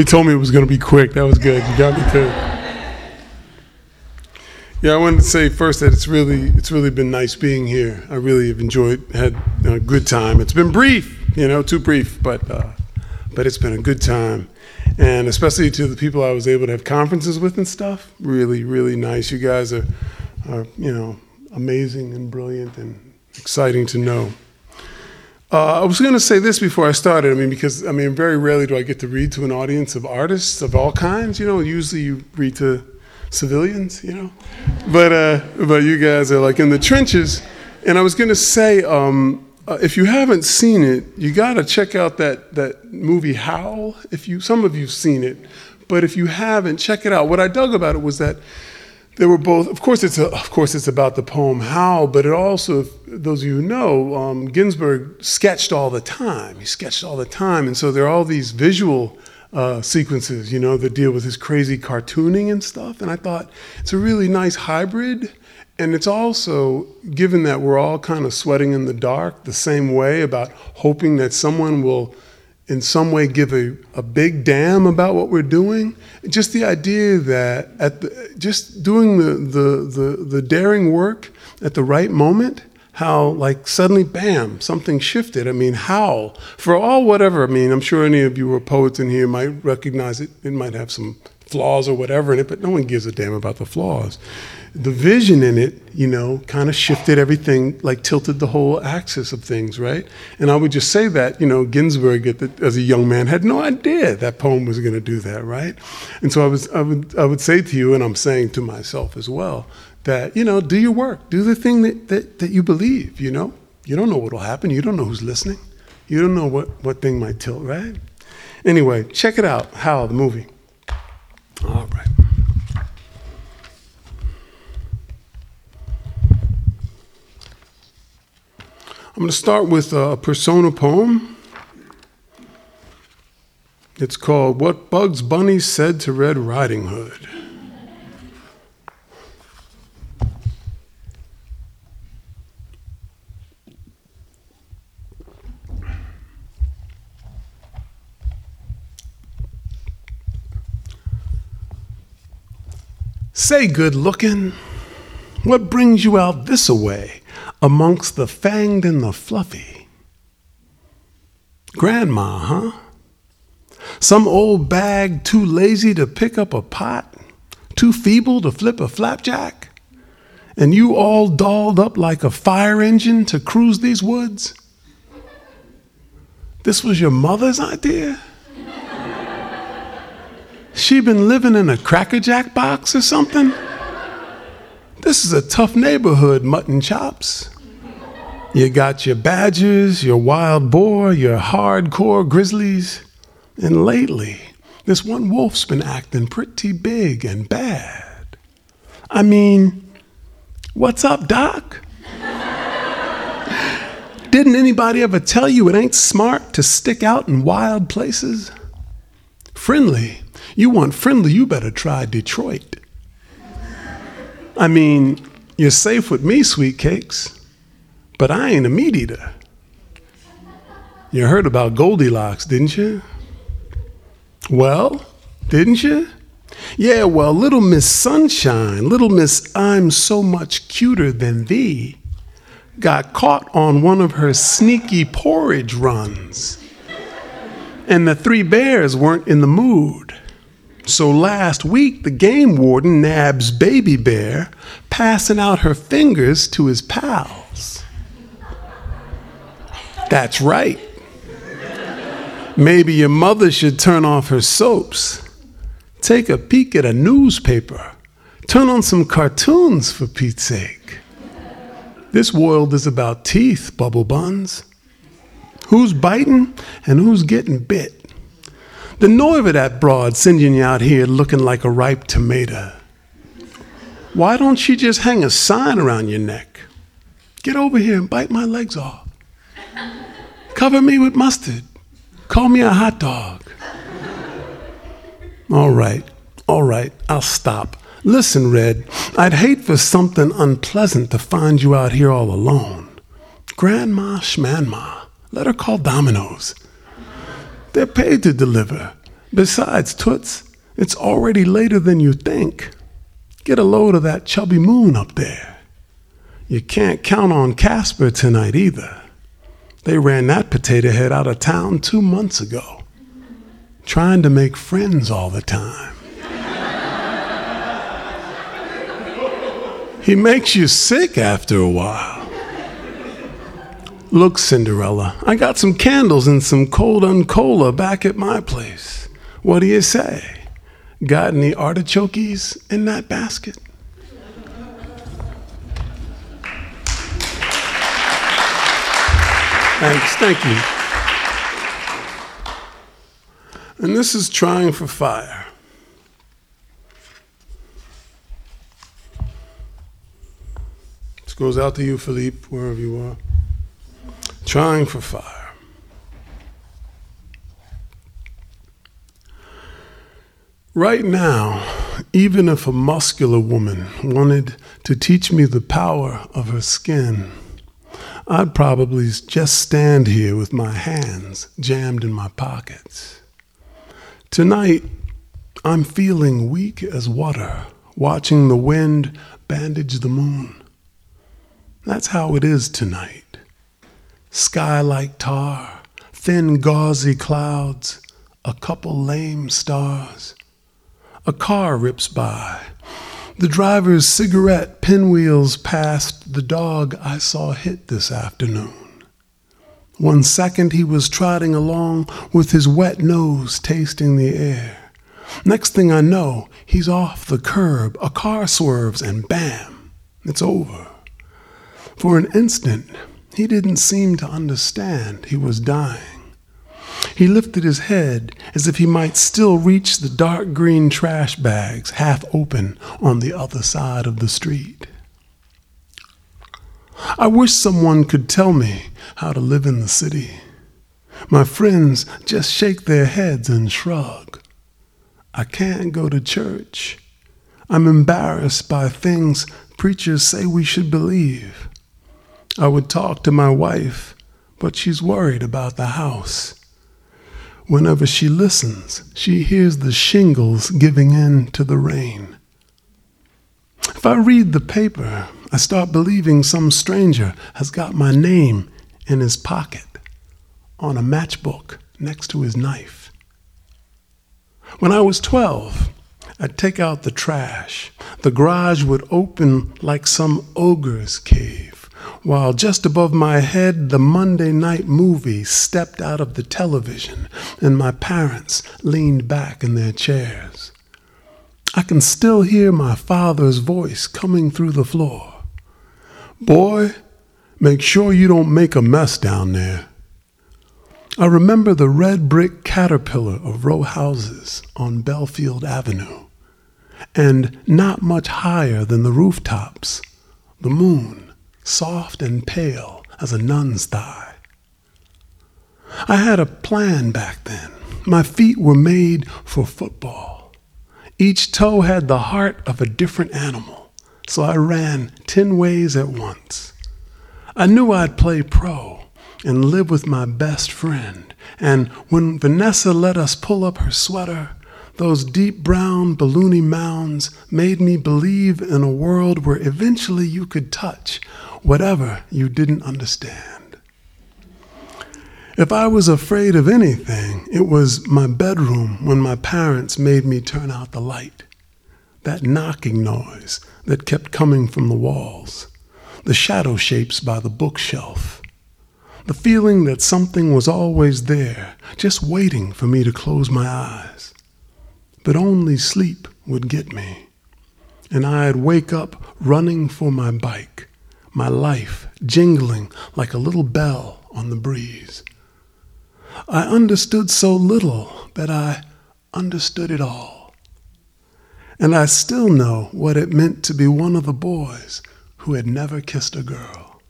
he told me it was going to be quick. That was good. You got me too. Yeah, I wanted to say first that it's really it's really been nice being here. I really have enjoyed had a good time. It's been brief, you know, too brief, but uh, but it's been a good time, and especially to the people I was able to have conferences with and stuff. Really, really nice. You guys are are you know amazing and brilliant and exciting to know. Uh, I was going to say this before I started. I mean, because I mean, very rarely do I get to read to an audience of artists of all kinds. You know, usually you read to civilians, you know. But uh, but you guys are like in the trenches. And I was gonna say, um, uh, if you haven't seen it, you gotta check out that that movie Howl. If you some of you've seen it, but if you haven't, check it out. What I dug about it was that there were both. Of course, it's a, of course it's about the poem "Howl," but it also, those of you who know, um, Ginsberg sketched all the time. He sketched all the time, and so there are all these visual uh, sequences, you know, that deal with his crazy cartooning and stuff. And I thought it's a really nice hybrid. And it's also, given that we're all kind of sweating in the dark the same way about hoping that someone will in some way give a, a big damn about what we're doing. Just the idea that at the, just doing the, the, the, the daring work at the right moment how like suddenly bam something shifted. I mean how? For all whatever i mean i'm sure any of you who are poets in here might recognize it. It might have some flaws or whatever in it but no one gives a damn about the flaws the vision in it you know kind of shifted everything like tilted the whole axis of things right and i would just say that you know ginsberg the, as a young man had no idea that poem was going to do that right and so i was i would i would say to you and i'm saying to myself as well that, you know, do your work, do the thing that, that, that you believe, you know? You don't know what'll happen, you don't know who's listening, you don't know what, what thing might tilt, right? Anyway, check it out, Howl, the movie. All right. I'm going to start with a persona poem. It's called What Bugs Bunny Said to Red Riding Hood. Say, good looking, what brings you out this away amongst the fanged and the fluffy? Grandma, huh? Some old bag too lazy to pick up a pot, too feeble to flip a flapjack? And you all dolled up like a fire engine to cruise these woods? This was your mother's idea? She been living in a crackerjack box or something? This is a tough neighborhood, mutton chops. You got your badgers, your wild boar, your hardcore grizzlies. And lately, this one wolf's been acting pretty big and bad. I mean, what's up, Doc? Didn't anybody ever tell you it ain't smart to stick out in wild places? Friendly you want friendly, you better try Detroit. I mean, you're safe with me, sweet cakes, but I ain't a meat eater. You heard about Goldilocks, didn't you? Well, didn't you? Yeah, well, little Miss Sunshine, little Miss I'm so much cuter than thee, got caught on one of her sneaky porridge runs. And the three bears weren't in the mood. So last week, the game warden nabs Baby Bear passing out her fingers to his pals. That's right. Maybe your mother should turn off her soaps, take a peek at a newspaper, turn on some cartoons for Pete's sake. This world is about teeth, bubble buns. Who's biting and who's getting bit? The nerve of that broad sending you out here looking like a ripe tomato. Why don't she just hang a sign around your neck? Get over here and bite my legs off. Cover me with mustard. Call me a hot dog. All right, all right, I'll stop. Listen, Red, I'd hate for something unpleasant to find you out here all alone. Grandma Schmanma, let her call Domino's. They're paid to deliver. Besides, Toots, it's already later than you think. Get a load of that chubby moon up there. You can't count on Casper tonight either. They ran that potato head out of town two months ago, trying to make friends all the time. he makes you sick after a while. Look, Cinderella, I got some candles and some cold uncola back at my place. What do you say? Got any artichokes in that basket? Thanks, thank you. And this is Trying for Fire. This goes out to you, Philippe, wherever you are. Trying for Fire. Right now, even if a muscular woman wanted to teach me the power of her skin, I'd probably just stand here with my hands jammed in my pockets. Tonight, I'm feeling weak as water, watching the wind bandage the moon. That's how it is tonight. Sky like tar, thin gauzy clouds, a couple lame stars. A car rips by. The driver's cigarette pinwheels past the dog I saw hit this afternoon. One second he was trotting along with his wet nose tasting the air. Next thing I know, he's off the curb. A car swerves and bam, it's over. For an instant, he didn't seem to understand he was dying. He lifted his head as if he might still reach the dark green trash bags half open on the other side of the street. I wish someone could tell me how to live in the city. My friends just shake their heads and shrug. I can't go to church. I'm embarrassed by things preachers say we should believe. I would talk to my wife, but she's worried about the house. Whenever she listens, she hears the shingles giving in to the rain. If I read the paper, I start believing some stranger has got my name in his pocket on a matchbook next to his knife. When I was 12, I'd take out the trash. The garage would open like some ogre's cave while just above my head the Monday night movie stepped out of the television and my parents leaned back in their chairs. I can still hear my father's voice coming through the floor. Boy, make sure you don't make a mess down there. I remember the red brick caterpillar of row houses on Belfield Avenue, and not much higher than the rooftops, the moon soft and pale as a nun's thigh. I had a plan back then. My feet were made for football. Each toe had the heart of a different animal, so I ran 10 ways at once. I knew I'd play pro and live with my best friend, and when Vanessa let us pull up her sweater, those deep brown balloony mounds made me believe in a world where eventually you could touch whatever you didn't understand. If I was afraid of anything, it was my bedroom when my parents made me turn out the light. That knocking noise that kept coming from the walls, the shadow shapes by the bookshelf, the feeling that something was always there, just waiting for me to close my eyes. But only sleep would get me, and I'd wake up running for my bike my life jingling like a little bell on the breeze. I understood so little that I understood it all. And I still know what it meant to be one of the boys who had never kissed a girl.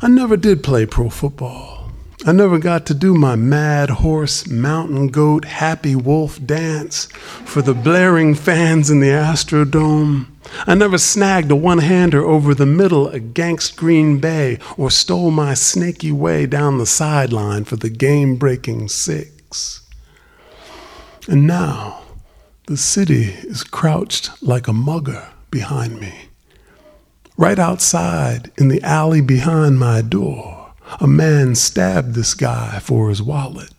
I never did play pro football. I never got to do my mad horse, mountain goat, happy wolf dance for the blaring fans in the Astrodome. I never snagged a one hander over the middle against Green Bay or stole my snaky way down the sideline for the game breaking six. And now the city is crouched like a mugger behind me. Right outside in the alley behind my door, a man stabbed this guy for his wallet.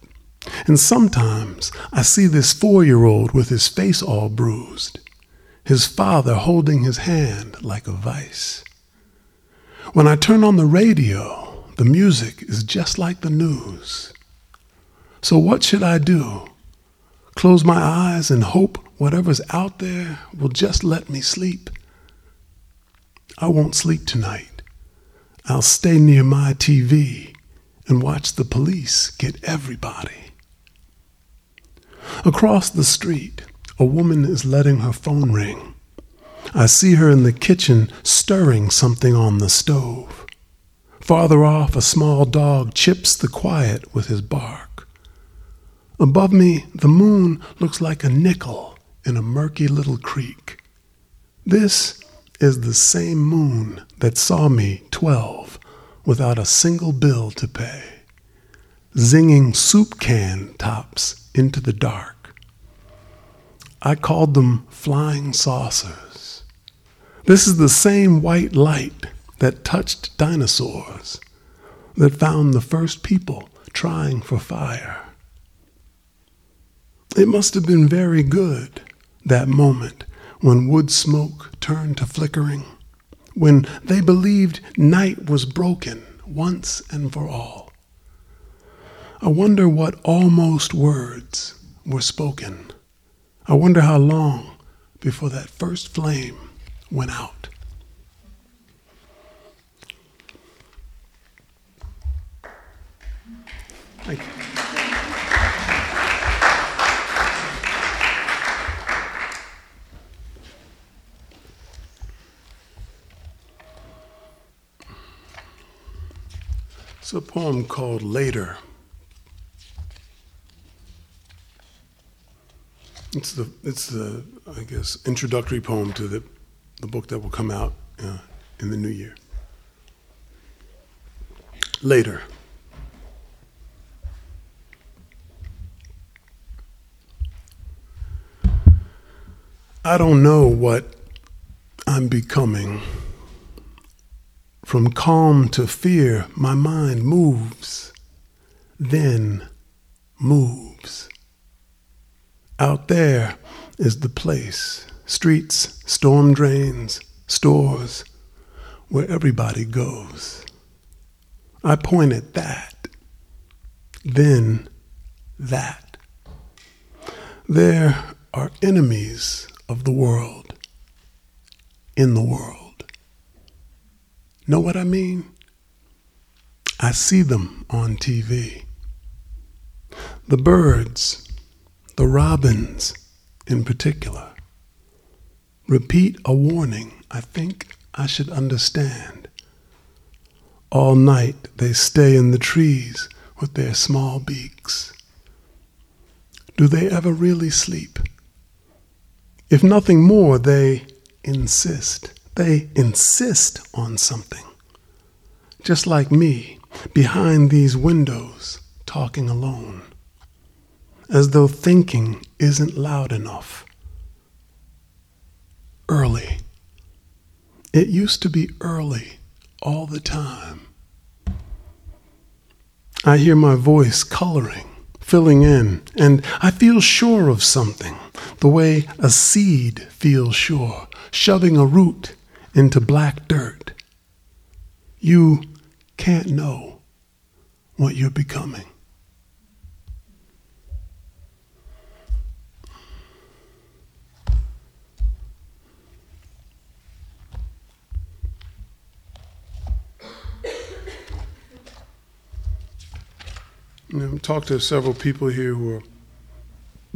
And sometimes I see this four year old with his face all bruised, his father holding his hand like a vice. When I turn on the radio, the music is just like the news. So, what should I do? Close my eyes and hope whatever's out there will just let me sleep? I won't sleep tonight. I'll stay near my TV and watch the police get everybody. Across the street, a woman is letting her phone ring. I see her in the kitchen stirring something on the stove. Farther off, a small dog chips the quiet with his bark. Above me, the moon looks like a nickel in a murky little creek. This is the same moon that saw me 12 without a single bill to pay, zinging soup can tops into the dark. I called them flying saucers. This is the same white light that touched dinosaurs, that found the first people trying for fire. It must have been very good, that moment when wood smoke turned to flickering, when they believed night was broken once and for all. I wonder what almost words were spoken. I wonder how long before that first flame went out. Thank you. It's a poem called Later. It's the, it's the, I guess, introductory poem to the, the book that will come out uh, in the new year. Later. I don't know what I'm becoming. From calm to fear, my mind moves, then moves. Out there is the place streets, storm drains, stores, where everybody goes. I point at that, then that. There are enemies of the world in the world. Know what I mean? I see them on TV. The birds, the robins in particular, repeat a warning I think I should understand. All night they stay in the trees with their small beaks. Do they ever really sleep? If nothing more, they insist. They insist on something. Just like me, behind these windows, talking alone, as though thinking isn't loud enough. Early. It used to be early all the time. I hear my voice coloring, filling in, and I feel sure of something the way a seed feels sure, shoving a root into black dirt. You can't know what you're becoming. I've talked to several people here who are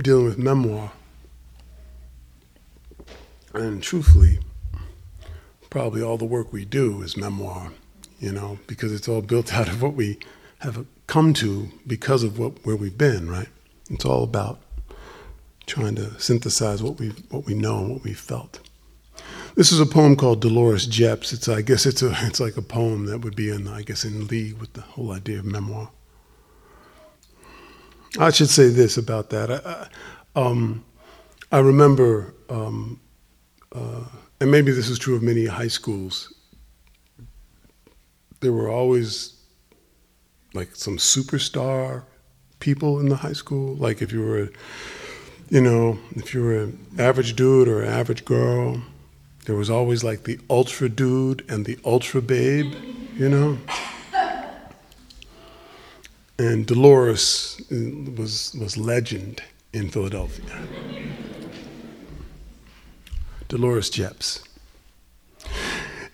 dealing with memoir. And truthfully, probably all the work we do is memoir, you know, because it's all built out of what we have come to because of what where we've been, right? It's all about trying to synthesize what we what we know and what we felt. This is a poem called Dolores Jepps. It's I guess it's a it's like a poem that would be in I guess in league with the whole idea of memoir. I should say this about that. I, Um, I remember, um, uh, and maybe this is true of many high schools, there were always like some superstar people in the high school. Like if you were, you know, if you were an average dude or an average girl, there was always like the ultra dude and the ultra babe, you know? And Dolores uh, was, was legend in Philadelphia. Dolores Jepps.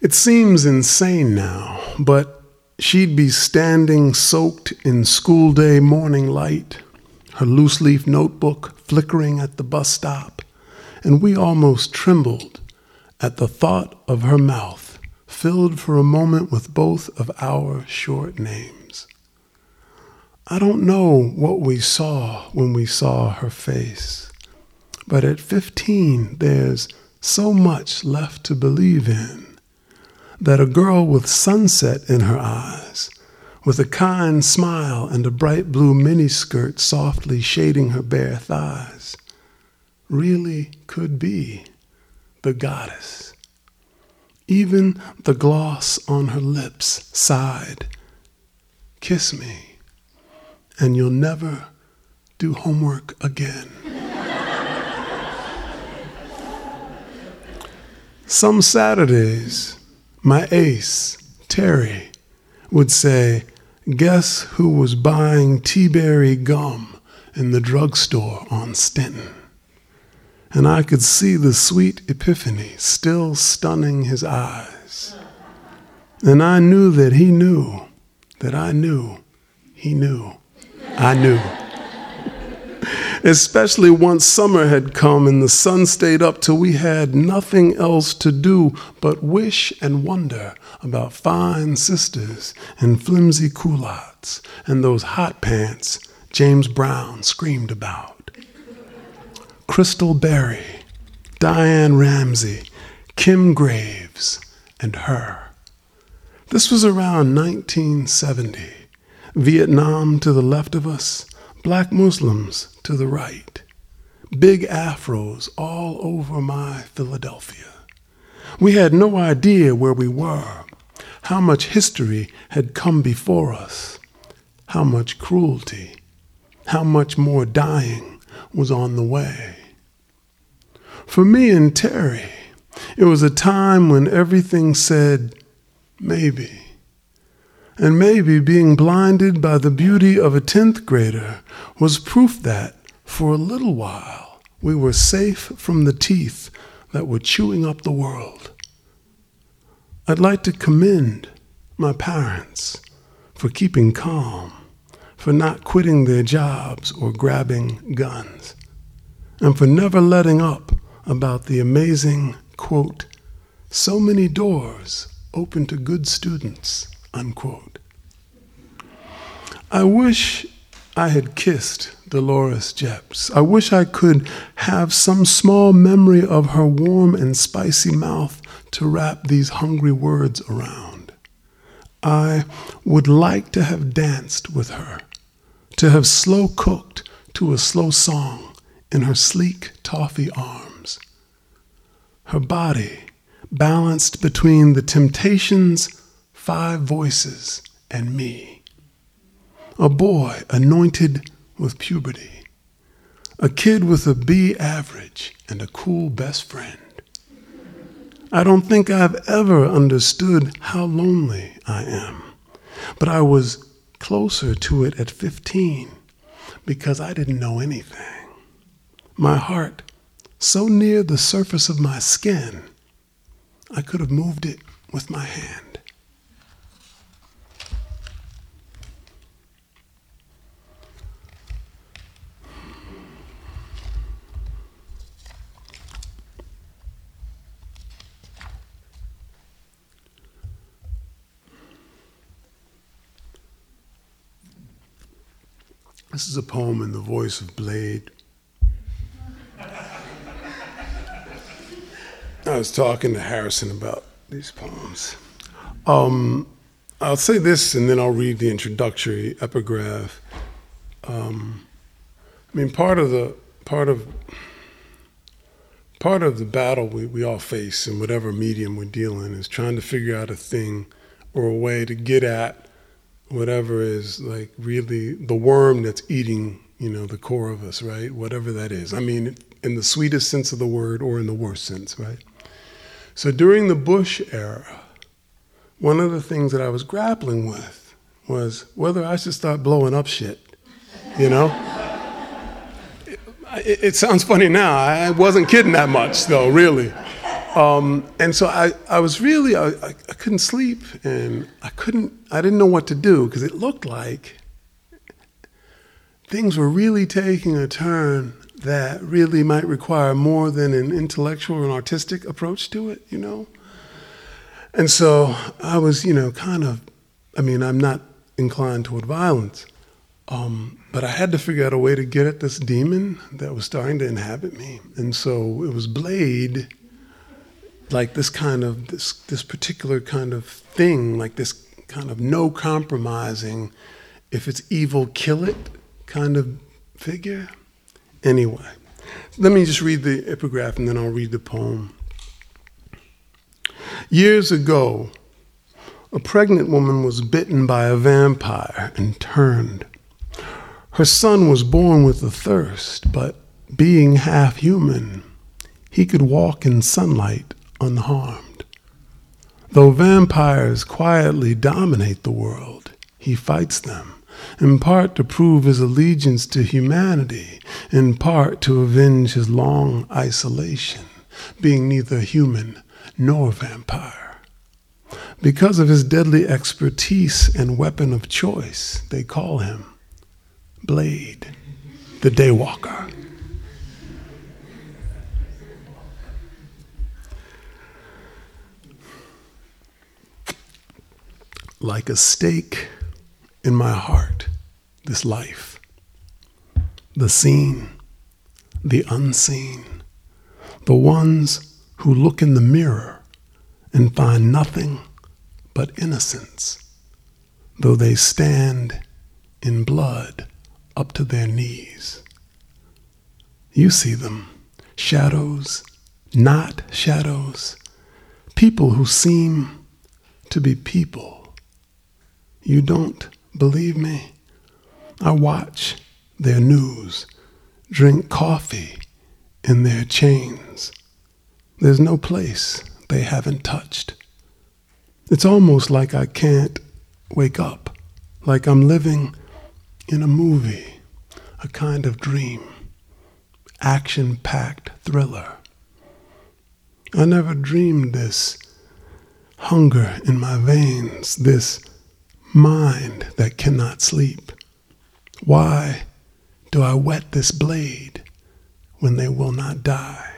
It seems insane now, but she'd be standing soaked in school day morning light, her loose leaf notebook flickering at the bus stop, and we almost trembled at the thought of her mouth filled for a moment with both of our short names. I don't know what we saw when we saw her face, but at 15, there's so much left to believe in that a girl with sunset in her eyes, with a kind smile and a bright blue miniskirt softly shading her bare thighs, really could be the goddess. Even the gloss on her lips sighed, Kiss me and you'll never do homework again. Some Saturdays, my ace, Terry, would say, Guess who was buying Teaberry gum in the drugstore on Stenton? And I could see the sweet epiphany still stunning his eyes. And I knew that he knew that I knew he knew. I knew. Especially once summer had come and the sun stayed up till we had nothing else to do but wish and wonder about fine sisters and flimsy culottes and those hot pants James Brown screamed about. Crystal Berry, Diane Ramsey, Kim Graves, and her. This was around 1970. Vietnam to the left of us, black Muslims to the right. Big afros all over my Philadelphia. We had no idea where we were, how much history had come before us, how much cruelty, how much more dying was on the way. For me and Terry, it was a time when everything said, maybe. And maybe being blinded by the beauty of a 10th grader was proof that, for a little while, we were safe from the teeth that were chewing up the world. I'd like to commend my parents for keeping calm, for not quitting their jobs or grabbing guns, and for never letting up about the amazing, quote, so many doors open to good students Unquote. I wish I had kissed Dolores Jepps. I wish I could have some small memory of her warm and spicy mouth to wrap these hungry words around. I would like to have danced with her, to have slow cooked to a slow song in her sleek toffee arms. Her body balanced between the temptations five voices, and me. A boy anointed with puberty. A kid with a B average and a cool best friend. I don't think I've ever understood how lonely I am, but I was closer to it at 15 because I didn't know anything. My heart, so near the surface of my skin, I could have moved it with my hand. This is a poem in the voice of Blade. I was talking to Harrison about these poems. Um, I'll say this and then I'll read the introductory epigraph. Um, I mean, part of the part of part of the battle we, we all face in whatever medium we're dealing is trying to figure out a thing or a way to get at whatever is like really the worm that's eating you know the core of us right? Whatever that is. I mean in the sweetest sense of the word or in the worst sense right? So during the bush era one of the things that i was grappling with was whether i should start blowing up shit you know? It, it sounds funny now. I wasn't kidding that much though really um, and so I, I was really, I, I couldn't sleep and I couldn't, I didn't know what to do because it looked like things were really taking a turn that really might require more than an intellectual and artistic approach to it, you know? And so I was, you know, kind of, I mean, I'm not inclined toward violence, um, but I had to figure out a way to get at this demon that was starting to inhabit me. And so it was Blade like this kind of this this particular kind of thing, like this kind of no compromising, if it's evil, kill it kind of figure. Anyway, let me just read the epigraph and then I'll read the poem. Years ago, a pregnant woman was bitten by a vampire and turned. Her son was born with a thirst, but being half human, he could walk in sunlight unharmed. Though vampires quietly dominate the world, he fights them, in part to prove his allegiance to humanity, in part to avenge his long isolation, being neither human nor vampire. Because of his deadly expertise and weapon of choice, they call him Blade, the Daywalker. Like a stake in my heart, this life. The seen, the unseen, the ones who look in the mirror and find nothing but innocence, though they stand in blood up to their knees. You see them, shadows, not shadows, people who seem to be people you don't believe me? I watch their news, drink coffee in their chains. There's no place they haven't touched. It's almost like I can't wake up, like I'm living in a movie, a kind of dream, action packed thriller. I never dreamed this hunger in my veins, this mind that cannot sleep. Why do I wet this blade when they will not die?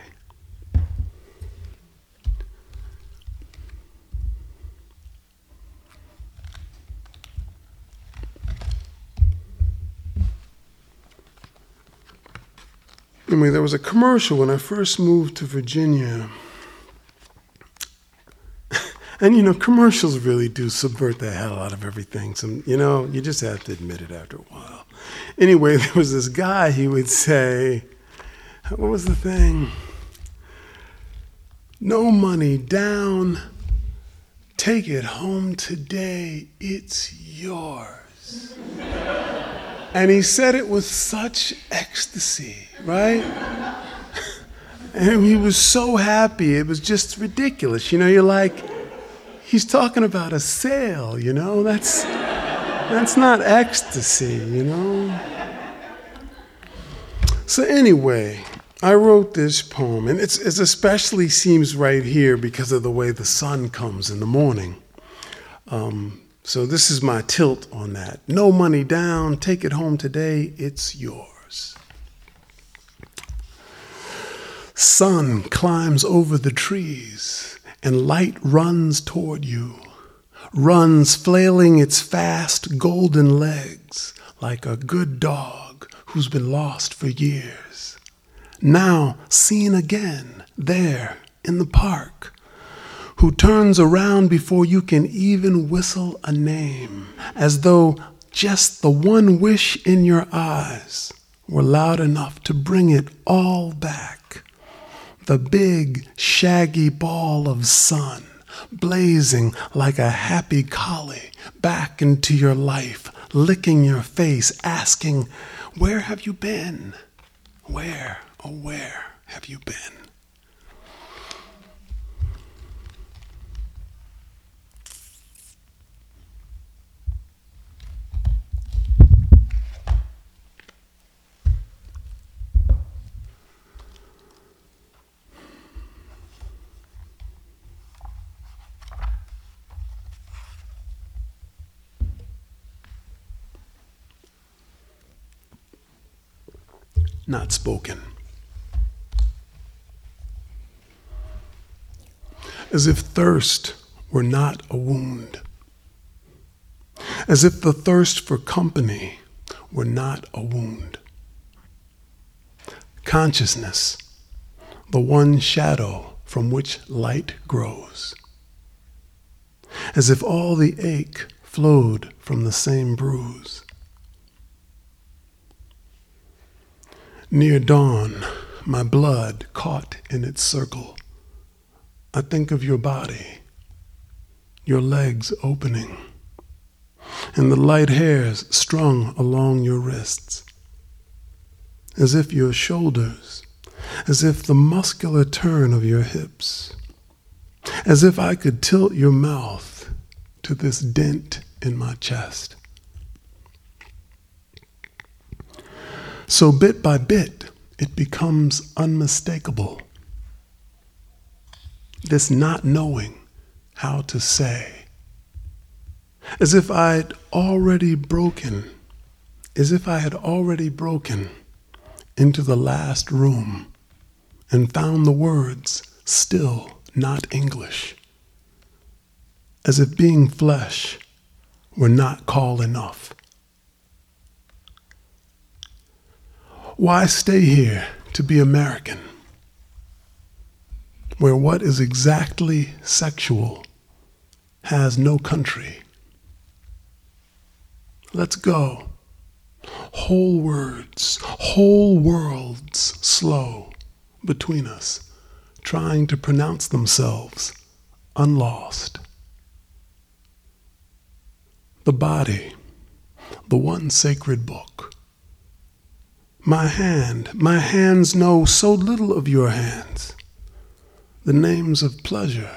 Anyway, there was a commercial when I first moved to Virginia and you know, commercials really do subvert the hell out of everything. Some, you know, you just have to admit it after a while. Anyway, there was this guy. He would say, "What was the thing? No money down. Take it home today. It's yours." and he said it with such ecstasy, right? and he was so happy. It was just ridiculous. You know, you're like he's talking about a sale, you know? That's, that's not ecstasy, you know? So, anyway, I wrote this poem, and it's, it especially seems right here because of the way the sun comes in the morning. Um, so, this is my tilt on that. No money down, take it home today, it's yours. Sun climbs over the trees and light runs toward you, runs flailing its fast golden legs like a good dog who's been lost for years. Now seen again there in the park, who turns around before you can even whistle a name, as though just the one wish in your eyes were loud enough to bring it all back. The big, shaggy ball of sun blazing like a happy collie back into your life, licking your face, asking, Where have you been? Where, oh, where have you been? Not spoken. As if thirst were not a wound. As if the thirst for company were not a wound. Consciousness, the one shadow from which light grows. As if all the ache flowed from the same bruise. Near dawn, my blood caught in its circle. I think of your body, your legs opening, and the light hairs strung along your wrists, as if your shoulders, as if the muscular turn of your hips, as if I could tilt your mouth to this dent in my chest. So bit by bit, it becomes unmistakable. This not knowing how to say. As if I'd already broken, as if I had already broken into the last room and found the words still not English. As if being flesh were not call enough. Why stay here to be American, where what is exactly sexual has no country? Let's go. Whole words, whole worlds slow between us, trying to pronounce themselves unlost. The body, the one sacred book my hand, my hands know so little of your hands. The names of pleasure,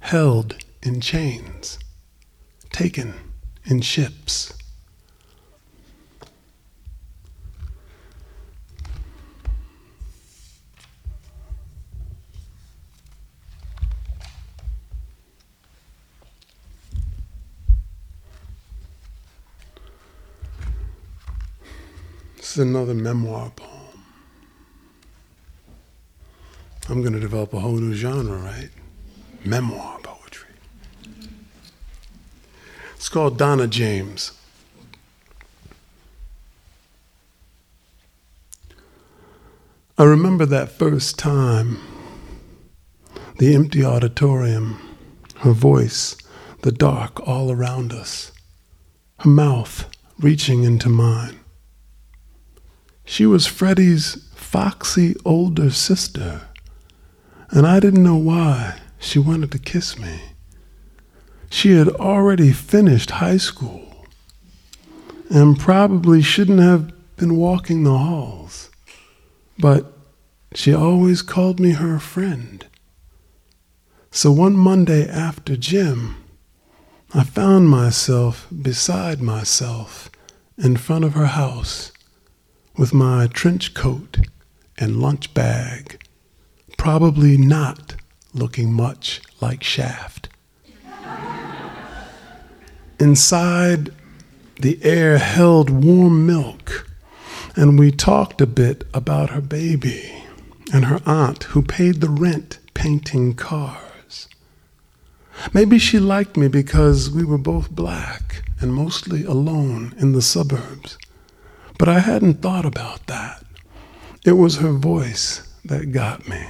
held in chains, taken in ships. Another memoir poem. I'm going to develop a whole new genre, right? Memoir poetry. It's called Donna James. I remember that first time, the empty auditorium, her voice, the dark all around us, her mouth reaching into mine. She was Freddie's foxy older sister, and I didn't know why she wanted to kiss me. She had already finished high school and probably shouldn't have been walking the halls, but she always called me her friend. So one Monday after gym, I found myself beside myself in front of her house with my trench coat and lunch bag, probably not looking much like Shaft. Inside, the air held warm milk, and we talked a bit about her baby and her aunt who paid the rent painting cars. Maybe she liked me because we were both black and mostly alone in the suburbs. But I hadn't thought about that. It was her voice that got me.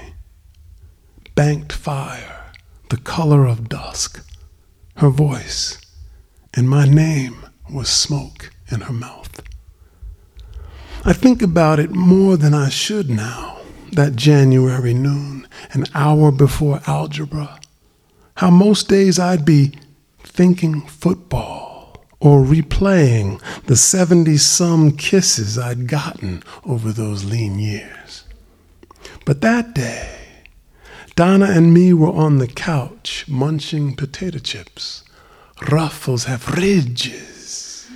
Banked fire, the color of dusk. Her voice, and my name was smoke in her mouth. I think about it more than I should now, that January noon, an hour before algebra. How most days I'd be thinking football or replaying the 70 some kisses I'd gotten over those lean years. But that day, Donna and me were on the couch munching potato chips. Ruffles have ridges,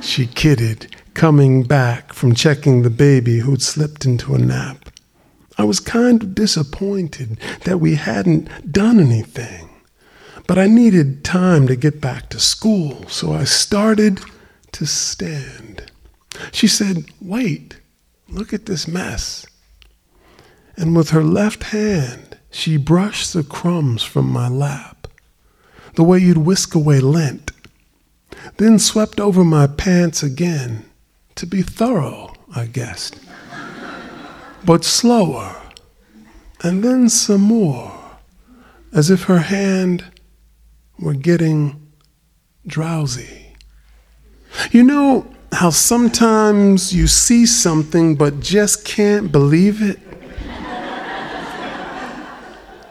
she kidded, coming back from checking the baby who'd slipped into a nap. I was kind of disappointed that we hadn't done anything, but I needed time to get back to school, so I started to stand. She said, Wait, look at this mess. And with her left hand, she brushed the crumbs from my lap, the way you'd whisk away lint, then swept over my pants again to be thorough, I guessed. But slower, and then some more, as if her hand were getting drowsy. You know how sometimes you see something but just can't believe it?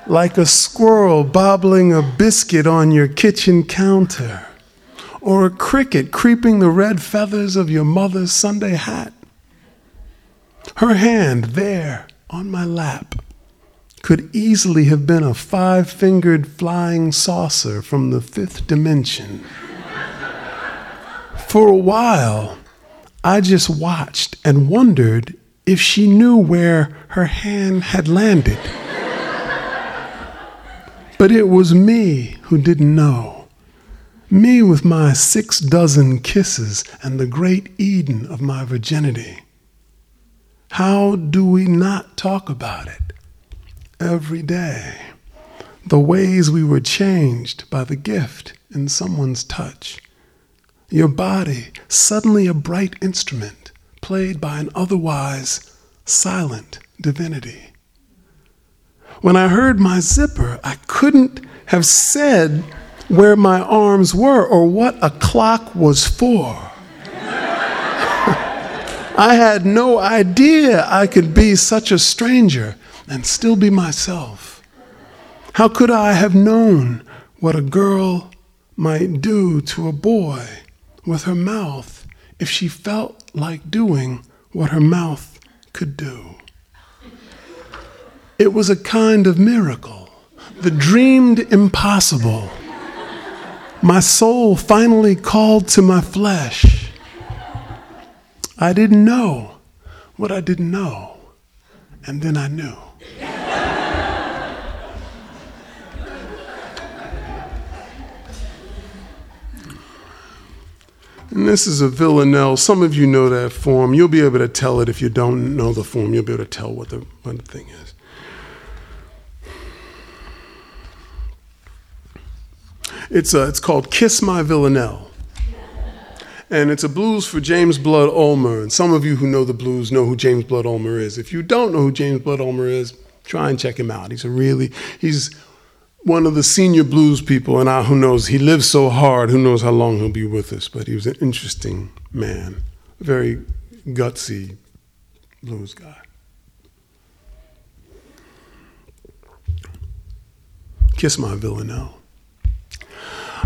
like a squirrel bobbling a biscuit on your kitchen counter or a cricket creeping the red feathers of your mother's Sunday hat. Her hand there on my lap could easily have been a five fingered flying saucer from the fifth dimension. For a while, I just watched and wondered if she knew where her hand had landed. But it was me who didn't know. Me with my six dozen kisses and the great Eden of my virginity. How do we not talk about it every day? The ways we were changed by the gift in someone's touch. Your body, suddenly a bright instrument played by an otherwise silent divinity. When I heard my zipper, I couldn't have said where my arms were or what a clock was for. I had no idea I could be such a stranger and still be myself. How could I have known what a girl might do to a boy with her mouth if she felt like doing what her mouth could do? It was a kind of miracle, the dreamed impossible my soul finally called to my flesh. I didn't know what I didn't know, and then I knew. And this is a villanelle. Some of you know that form. You'll be able to tell it if you don't know the form. You'll be able to tell what the, what the thing is. It's, a, it's called Kiss My Villanelle. And it's a blues for James Blood Ulmer. And some of you who know the blues know who James Blood Ulmer is. If you don't know who James Blood Ulmer is, try and check him out. He's a really, he's one of the senior blues people, and I, who knows, he lives so hard, who knows how long he'll be with us, but he was an interesting man, very gutsy blues guy. Kiss my villanelle.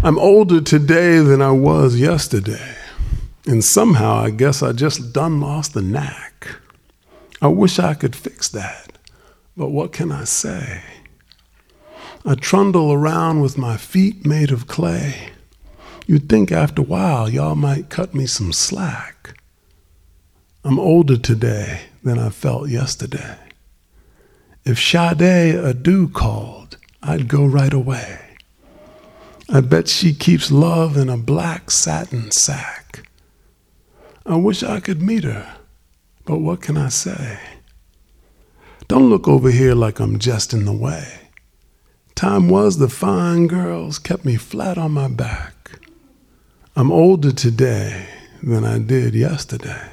I'm older today than I was yesterday. And somehow I guess I just done lost the knack. I wish I could fix that, but what can I say? I trundle around with my feet made of clay. You'd think after a while y'all might cut me some slack. I'm older today than I felt yesterday. If Sade Adu called, I'd go right away. I bet she keeps love in a black satin sack. I wish I could meet her, but what can I say? Don't look over here like I'm just in the way. Time was the fine girls kept me flat on my back. I'm older today than I did yesterday.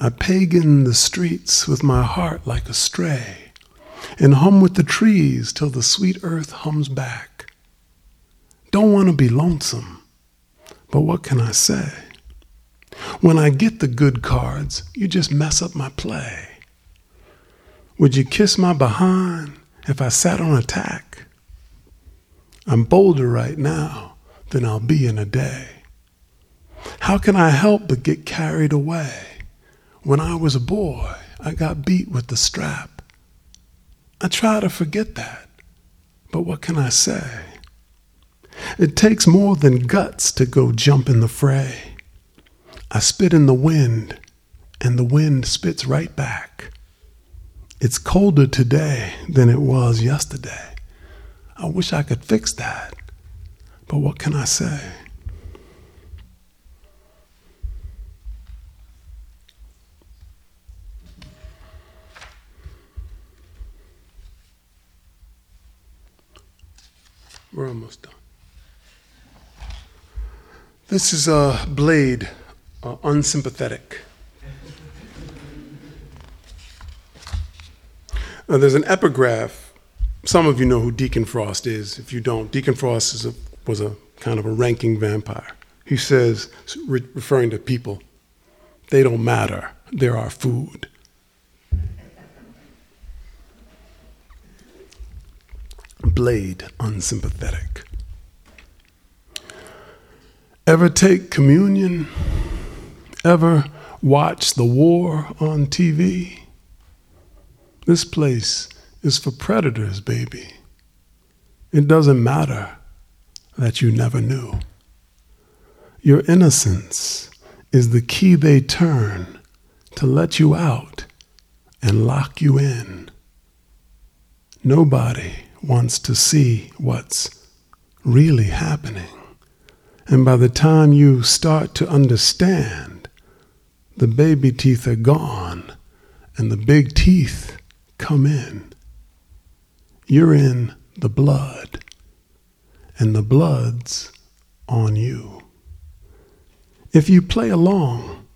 I pagan the streets with my heart like a stray, and hum with the trees till the sweet earth hums back. Don't want to be lonesome, but what can I say? When I get the good cards, you just mess up my play. Would you kiss my behind if I sat on attack? I'm bolder right now than I'll be in a day. How can I help but get carried away? When I was a boy, I got beat with the strap. I try to forget that, but what can I say? It takes more than guts to go jump in the fray. I spit in the wind, and the wind spits right back. It's colder today than it was yesterday. I wish I could fix that, but what can I say? We're almost done. This is a blade, uh, unsympathetic. Now, there's an epigraph. Some of you know who Deacon Frost is. If you don't, Deacon Frost a, was a kind of a ranking vampire. He says, re- referring to people, they don't matter, they're our food. Blade, unsympathetic. Ever take communion? Ever watch the war on TV? This place is for predators, baby. It doesn't matter that you never knew. Your innocence is the key they turn to let you out and lock you in. Nobody wants to see what's really happening. And by the time you start to understand, the baby teeth are gone and the big teeth come in. You're in the blood, and the blood's on you. If you play along,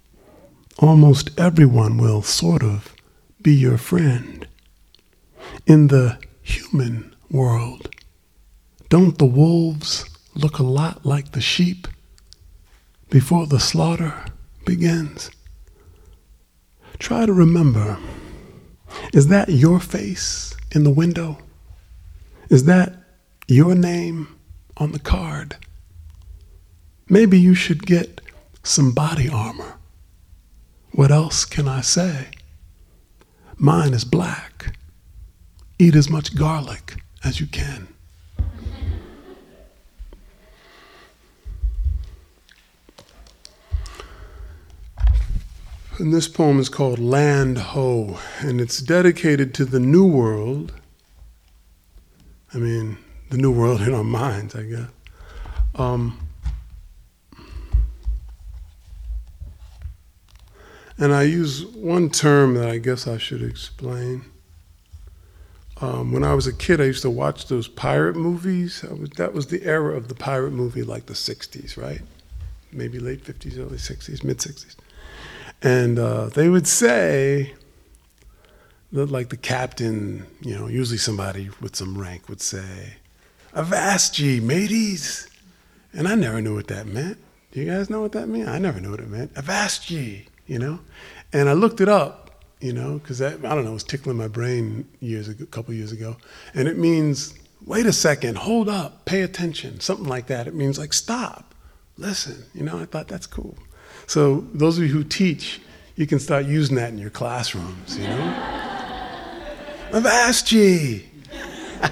almost everyone will sort of be your friend. In the human world, don't the wolves look a lot like the sheep before the slaughter begins? Try to remember is that your face in the window? Is that your name on the card? Maybe you should get some body armor. What else can I say? Mine is black. Eat as much garlic as you can. And this poem is called Land Ho, and it's dedicated to the New World. I mean, the New World in our minds, I guess. Um, and I use one term that I guess I should explain. Um, when I was a kid, I used to watch those pirate movies. Was, that was the era of the pirate movie, like the 60s, right? Maybe late 50s, early 60s, mid 60s. And uh, they would say that, like the captain, you know, usually somebody with some rank would say, Avast ye, mateys. And I never knew what that meant. Do you guys know what that meant? I never knew what it meant. Avast ye, you know? And I looked it up, you know, because I don't know, it was tickling my brain years ago, a couple years ago. And it means, wait a second, hold up, pay attention, something like that. It means like stop, listen, you know, I thought that's cool. So those of you who teach, you can start using that in your classrooms, you know? I've asked you.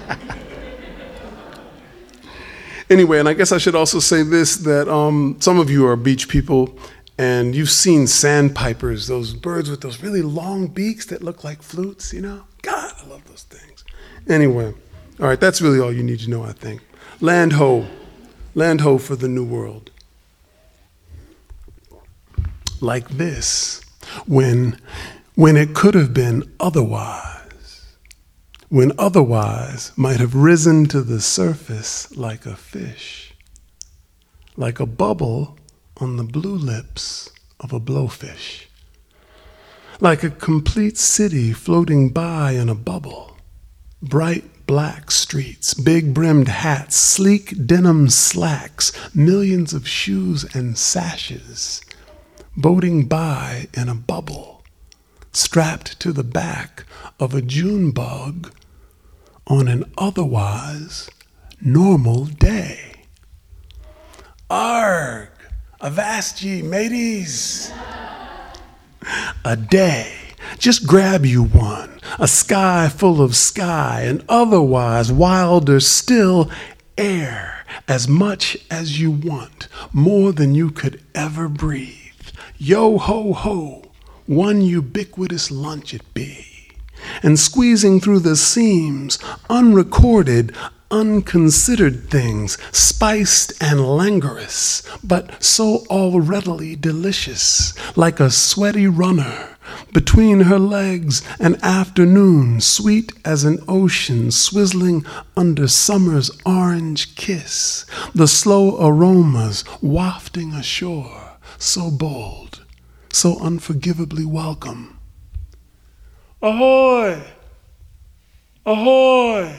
anyway, and I guess I should also say this that um, some of you are beach people and you've seen sandpipers, those birds with those really long beaks that look like flutes, you know? God, I love those things. Anyway, all right, that's really all you need to know, I think. Land ho. Land ho for the new world like this when, when it could have been otherwise, when otherwise might have risen to the surface like a fish, like a bubble on the blue lips of a blowfish, like a complete city floating by in a bubble, bright black streets, big brimmed hats, sleek denim slacks, millions of shoes and sashes boating by in a bubble, strapped to the back of a June bug on an otherwise normal day. Arg! Avast ye, mateys! A day. Just grab you one. A sky full of sky, and otherwise wilder still air as much as you want, more than you could ever breathe. Yo ho ho, one ubiquitous lunch it be. And squeezing through the seams, unrecorded, unconsidered things, spiced and languorous, but so alreadily delicious, like a sweaty runner. Between her legs, an afternoon sweet as an ocean swizzling under summer's orange kiss, the slow aromas wafting ashore, so bold, so unforgivably welcome. Ahoy! Ahoy!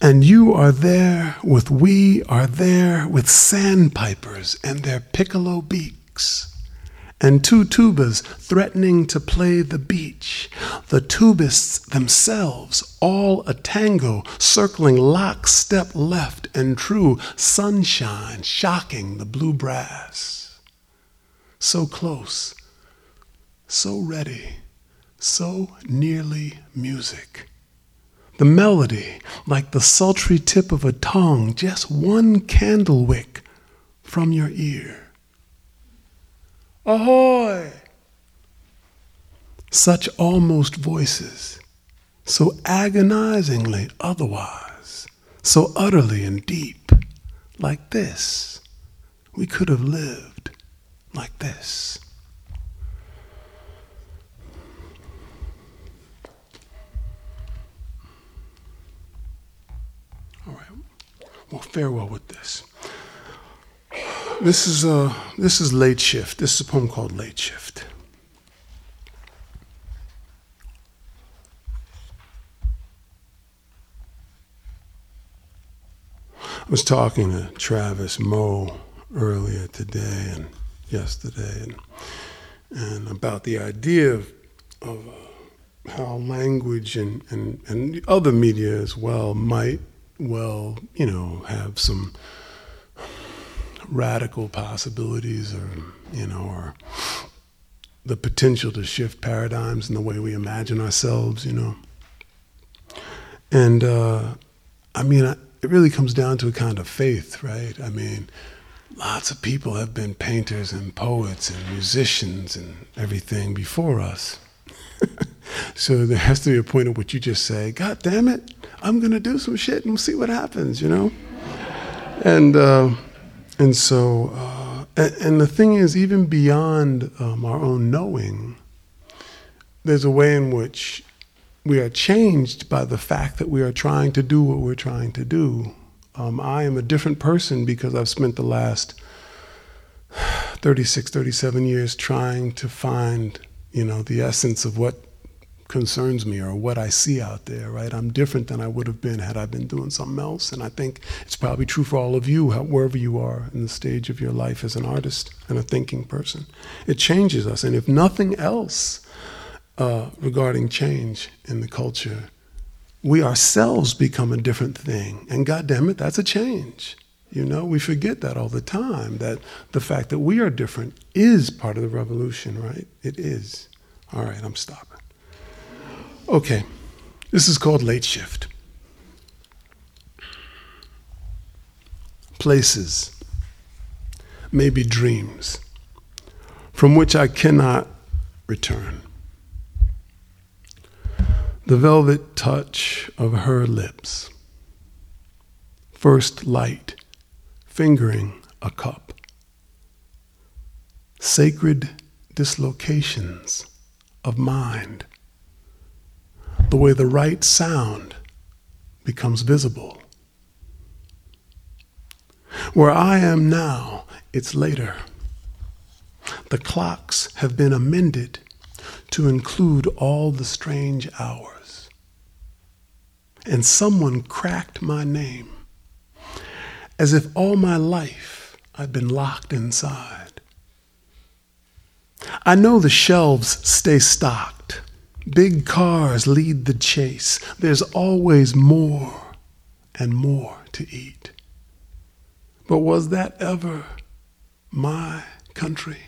And you are there with we are there with sandpipers and their piccolo beaks, and two tubas threatening to play the beach. The tubists themselves, all a tango, circling lockstep left and true, sunshine shocking the blue brass. So close, so ready, so nearly music. The melody, like the sultry tip of a tongue, just one candle wick from your ear. Ahoy! Such almost voices, so agonizingly otherwise, so utterly and deep, like this. We could have lived like this. All right. Well, farewell with this. This is uh, this is late shift. This is a poem called Late Shift. I was talking to Travis Moe earlier today and yesterday, and and about the idea of, of uh, how language and, and, and other media as well might well, you know, have some radical possibilities or, you know, or the potential to shift paradigms in the way we imagine ourselves, you know. And uh, I mean, it really comes down to a kind of faith, right? I mean, lots of people have been painters and poets and musicians and everything before us. so there has to be a point at which you just say, God damn it, I'm going to do some shit and we'll see what happens, you know? and, uh, and so, uh, and, and, the thing is, even beyond um, our own knowing, there's a way in which we are changed by the fact that we are trying to do what we're trying to do. Um, I am a different person because I've spent the last 36, 37 years trying to find, you know, the essence of what concerns me or what I see out there, right? I'm different than I would have been had I been doing something else. And I think it's probably true for all of you, wherever you are in the stage of your life as an artist and a thinking person. It changes us. And if nothing else uh, regarding change in the culture, we ourselves become a different thing. And God damn it, that's a change. You know, we forget that all the time, that the fact that we are different is part of the revolution, right? It is. All right, I'm stopping. Okay, this is called late shift. Places, maybe dreams, from which I cannot return. The velvet touch of her lips, first light, fingering a cup, sacred dislocations of mind the way the right sound becomes visible. Where I am now, it's later. The clocks have been amended to include all the strange hours. And someone cracked my name as if all my life I'd been locked inside. I know the shelves stay stocked. Big cars lead the chase. There's always more and more to eat. But was that ever my country?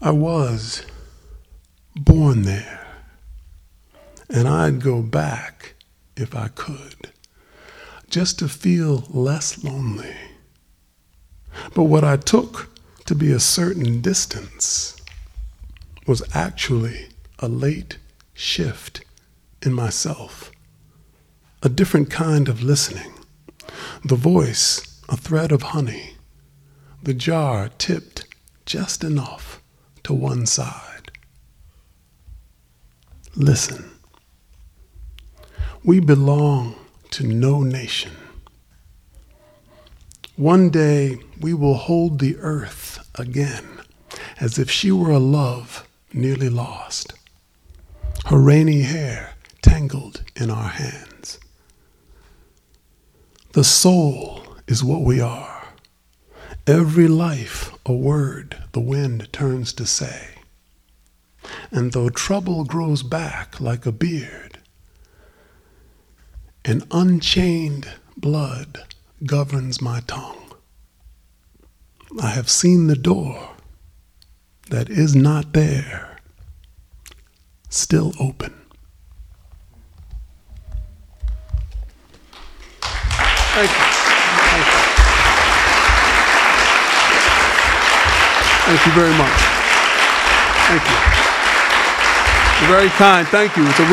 I was born there, and I'd go back if I could, just to feel less lonely. But what I took to be a certain distance was actually a late shift in myself, a different kind of listening. The voice, a thread of honey, the jar tipped just enough to one side. Listen. We belong to no nation. One day we will hold the earth again as if she were a love nearly lost, her rainy hair tangled in our hands. The soul is what we are. Every life a word the wind turns to say. And though trouble grows back like a beard, an unchained blood governs my tongue. I have seen the door that is not there still open. Thank you. Thank you. Thank you very much. Thank you. You're very kind. Thank you.